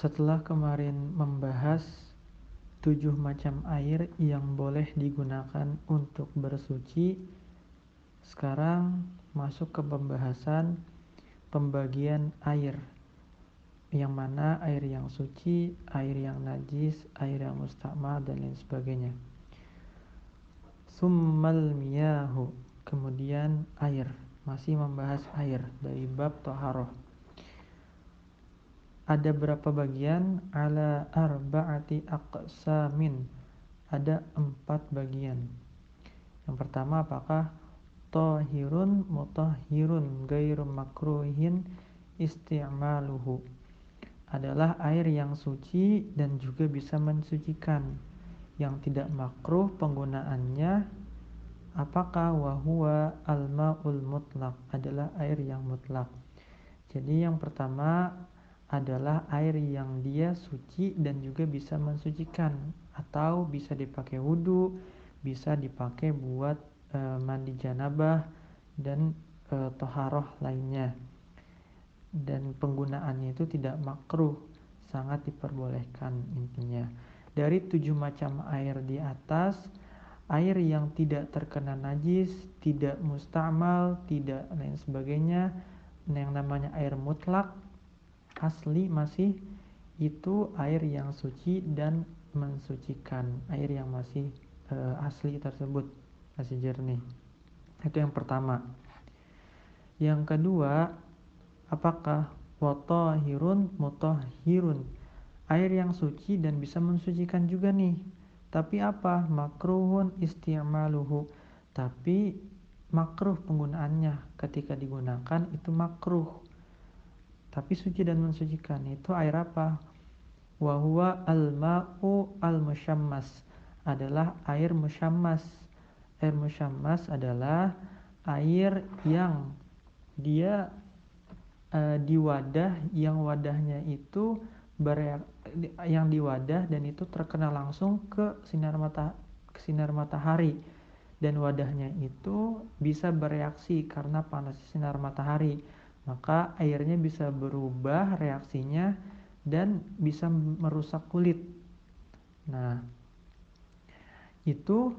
setelah kemarin membahas tujuh macam air yang boleh digunakan untuk bersuci, sekarang masuk ke pembahasan pembagian air. Yang mana air yang suci, air yang najis, air yang mustakmal dan lain sebagainya. Summal miyahu, kemudian air, masih membahas air dari bab toharoh ada berapa bagian? Ala arba'ati aqsamin. Ada empat bagian. Yang pertama apakah tohirun mutahhirun gairu makruhin? Isti'maluhu. Adalah air yang suci dan juga bisa mensucikan. Yang tidak makruh penggunaannya apakah wahwa al-ma'ul mutlak adalah air yang mutlak jadi yang pertama adalah air yang dia suci dan juga bisa mensucikan atau bisa dipakai wudhu, bisa dipakai buat e, mandi janabah dan e, toharoh lainnya. Dan penggunaannya itu tidak makruh, sangat diperbolehkan intinya. Dari tujuh macam air di atas, air yang tidak terkena najis, tidak mustamal, tidak lain sebagainya, yang namanya air mutlak asli masih itu air yang suci dan mensucikan air yang masih e, asli tersebut masih jernih. Itu yang pertama. Yang kedua apakah watahirun mutahhirun. Air yang suci dan bisa mensucikan juga nih. Tapi apa? Makruhun isti'maluhu. Tapi makruh penggunaannya. Ketika digunakan itu makruh tapi suci dan mensucikan itu air apa? Wahwa al-ma'u al-musyammas adalah air musyammas. Air musyammas adalah air yang dia uh, di wadah yang wadahnya itu bereak, yang di wadah dan itu terkena langsung ke sinar mata ke sinar matahari. Dan wadahnya itu bisa bereaksi karena panas sinar matahari maka airnya bisa berubah reaksinya dan bisa merusak kulit. Nah, itu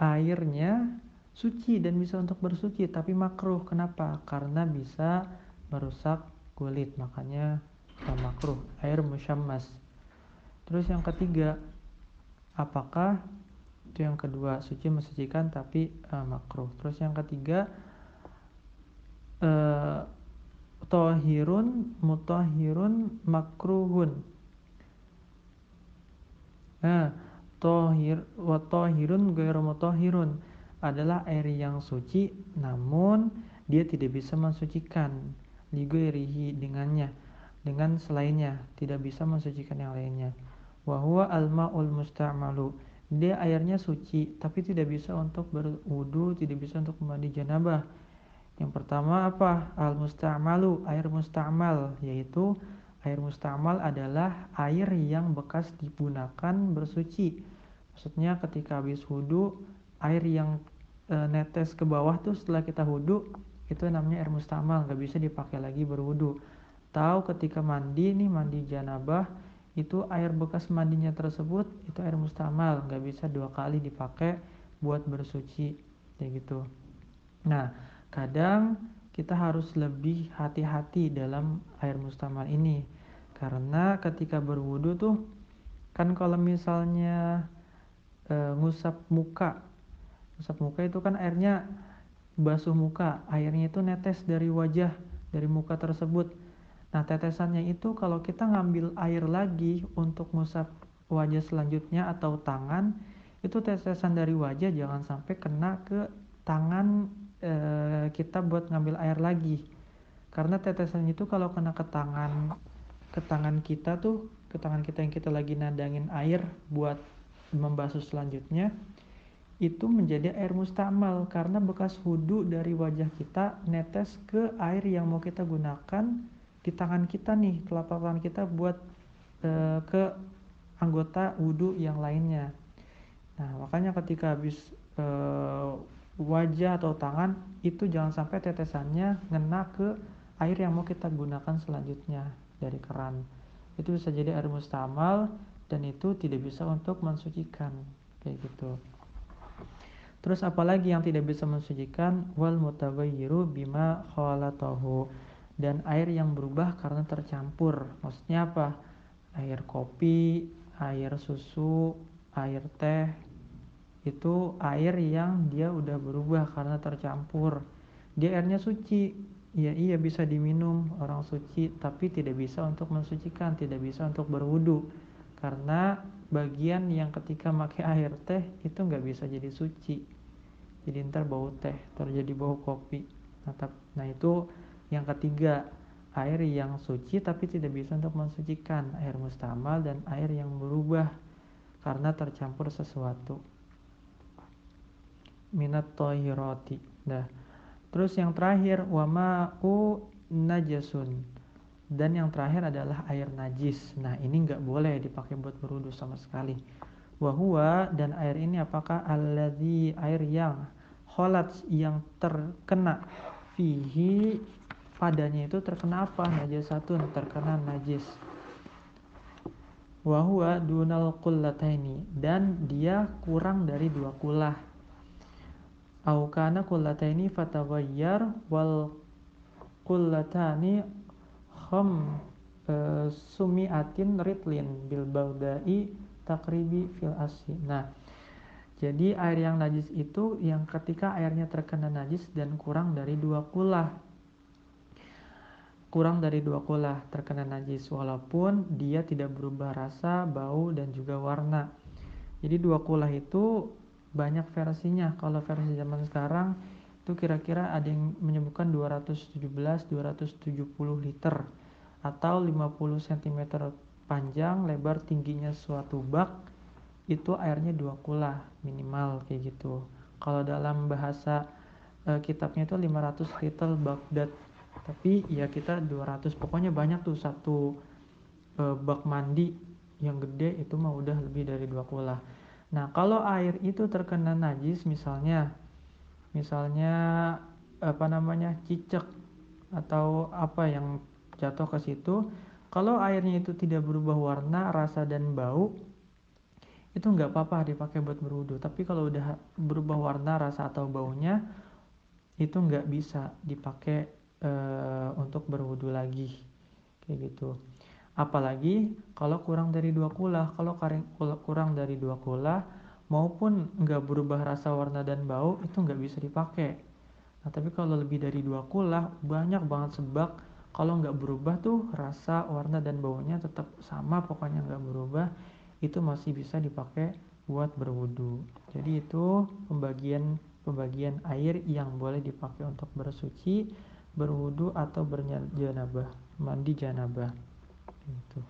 airnya suci dan bisa untuk bersuci tapi makruh. Kenapa? Karena bisa merusak kulit. Makanya makruh. Air musyammas. Terus yang ketiga, apakah itu yang kedua suci mensucikan tapi uh, makruh. Terus yang ketiga uh, tohirun mutahirun makruhun. Nah tohir wa tohirun gairu adalah air yang suci namun dia tidak bisa mensucikan ligairihi dengannya dengan selainnya tidak bisa mensucikan yang lainnya. Wahwa al-ma'ul musta'malu. Dia airnya suci tapi tidak bisa untuk berwudu tidak bisa untuk mandi janabah yang pertama apa? Al-musta'malu, air musta'mal, yaitu air musta'mal adalah air yang bekas digunakan bersuci. Maksudnya ketika habis wudhu, air yang e, netes ke bawah tuh setelah kita wudhu, itu namanya air musta'mal, nggak bisa dipakai lagi berwudhu. Tahu ketika mandi nih, mandi janabah, itu air bekas mandinya tersebut, itu air musta'mal, nggak bisa dua kali dipakai buat bersuci, kayak gitu. Nah, kadang kita harus lebih hati-hati dalam air mustamal ini. Karena ketika berwudu tuh kan kalau misalnya e, ngusap muka ngusap muka itu kan airnya basuh muka airnya itu netes dari wajah dari muka tersebut. Nah tetesannya itu kalau kita ngambil air lagi untuk ngusap wajah selanjutnya atau tangan itu tetesan dari wajah jangan sampai kena ke tangan e, kita buat ngambil air lagi. Karena tetesan itu kalau kena ke tangan ke tangan kita tuh ke tangan kita yang kita lagi nadangin air buat membasuh selanjutnya itu menjadi air mustamal. Karena bekas wudhu dari wajah kita netes ke air yang mau kita gunakan di tangan kita nih telapak tangan kita buat e, ke anggota wudhu yang lainnya. Nah makanya ketika habis e, wajah atau tangan itu jangan sampai tetesannya ngena ke air yang mau kita gunakan selanjutnya dari keran. Itu bisa jadi air mustamal dan itu tidak bisa untuk mensucikan kayak gitu. Terus apalagi yang tidak bisa mensucikan? Wal mutaghayyiru bima khalatahu. Dan air yang berubah karena tercampur. Maksudnya apa? Air kopi air susu air teh itu air yang dia udah berubah karena tercampur. Dia airnya suci. Ya iya bisa diminum orang suci tapi tidak bisa untuk mensucikan tidak bisa untuk berwudu. Karena bagian yang ketika pakai air teh itu nggak bisa jadi suci. Jadi ntar bau teh terjadi bau kopi. Nah, nah itu yang ketiga. Air yang suci tapi tidak bisa untuk mensucikan. Air mustamal dan air yang berubah karena tercampur sesuatu minat tohiroti nah Terus yang terakhir wama'u najasun. Dan yang terakhir adalah air najis. Nah, ini nggak boleh dipakai buat berwudu sama sekali. Wahua dan air ini apakah alladzi air yang kholat yang terkena fihi padanya itu terkena apa? Najasatun terkena najis. Wahua dunal kullataini dan dia kurang dari dua kulah au kana kullataini fataghayyar wal kullatani kham e, sumiatin ritlin bil baudai takribi fil asli. Nah, jadi air yang najis itu yang ketika airnya terkena najis dan kurang dari dua kulah. Kurang dari dua kulah terkena najis walaupun dia tidak berubah rasa, bau dan juga warna. Jadi dua kulah itu banyak versinya. Kalau versi zaman sekarang itu kira-kira ada yang menyebutkan 217 270 liter. Atau 50 cm panjang lebar tingginya suatu bak itu airnya dua kula minimal kayak gitu. Kalau dalam bahasa e, kitabnya itu 500 liter Baghdad. Tapi ya kita 200 pokoknya banyak tuh satu e, bak mandi yang gede itu mah udah lebih dari dua kula Nah, kalau air itu terkena najis misalnya misalnya apa namanya? cicak atau apa yang jatuh ke situ, kalau airnya itu tidak berubah warna, rasa dan bau itu nggak apa-apa dipakai buat berwudu. Tapi kalau udah berubah warna, rasa atau baunya itu nggak bisa dipakai e, untuk berwudu lagi kayak gitu. Apalagi kalau kurang dari dua kula, kalau kurang dari dua kula maupun nggak berubah rasa warna dan bau itu nggak bisa dipakai. Nah tapi kalau lebih dari dua kula banyak banget sebab kalau nggak berubah tuh rasa warna dan baunya tetap sama pokoknya nggak berubah itu masih bisa dipakai buat berwudu. Jadi itu pembagian pembagian air yang boleh dipakai untuk bersuci, berwudu atau berjanabah, mandi janabah. Itu.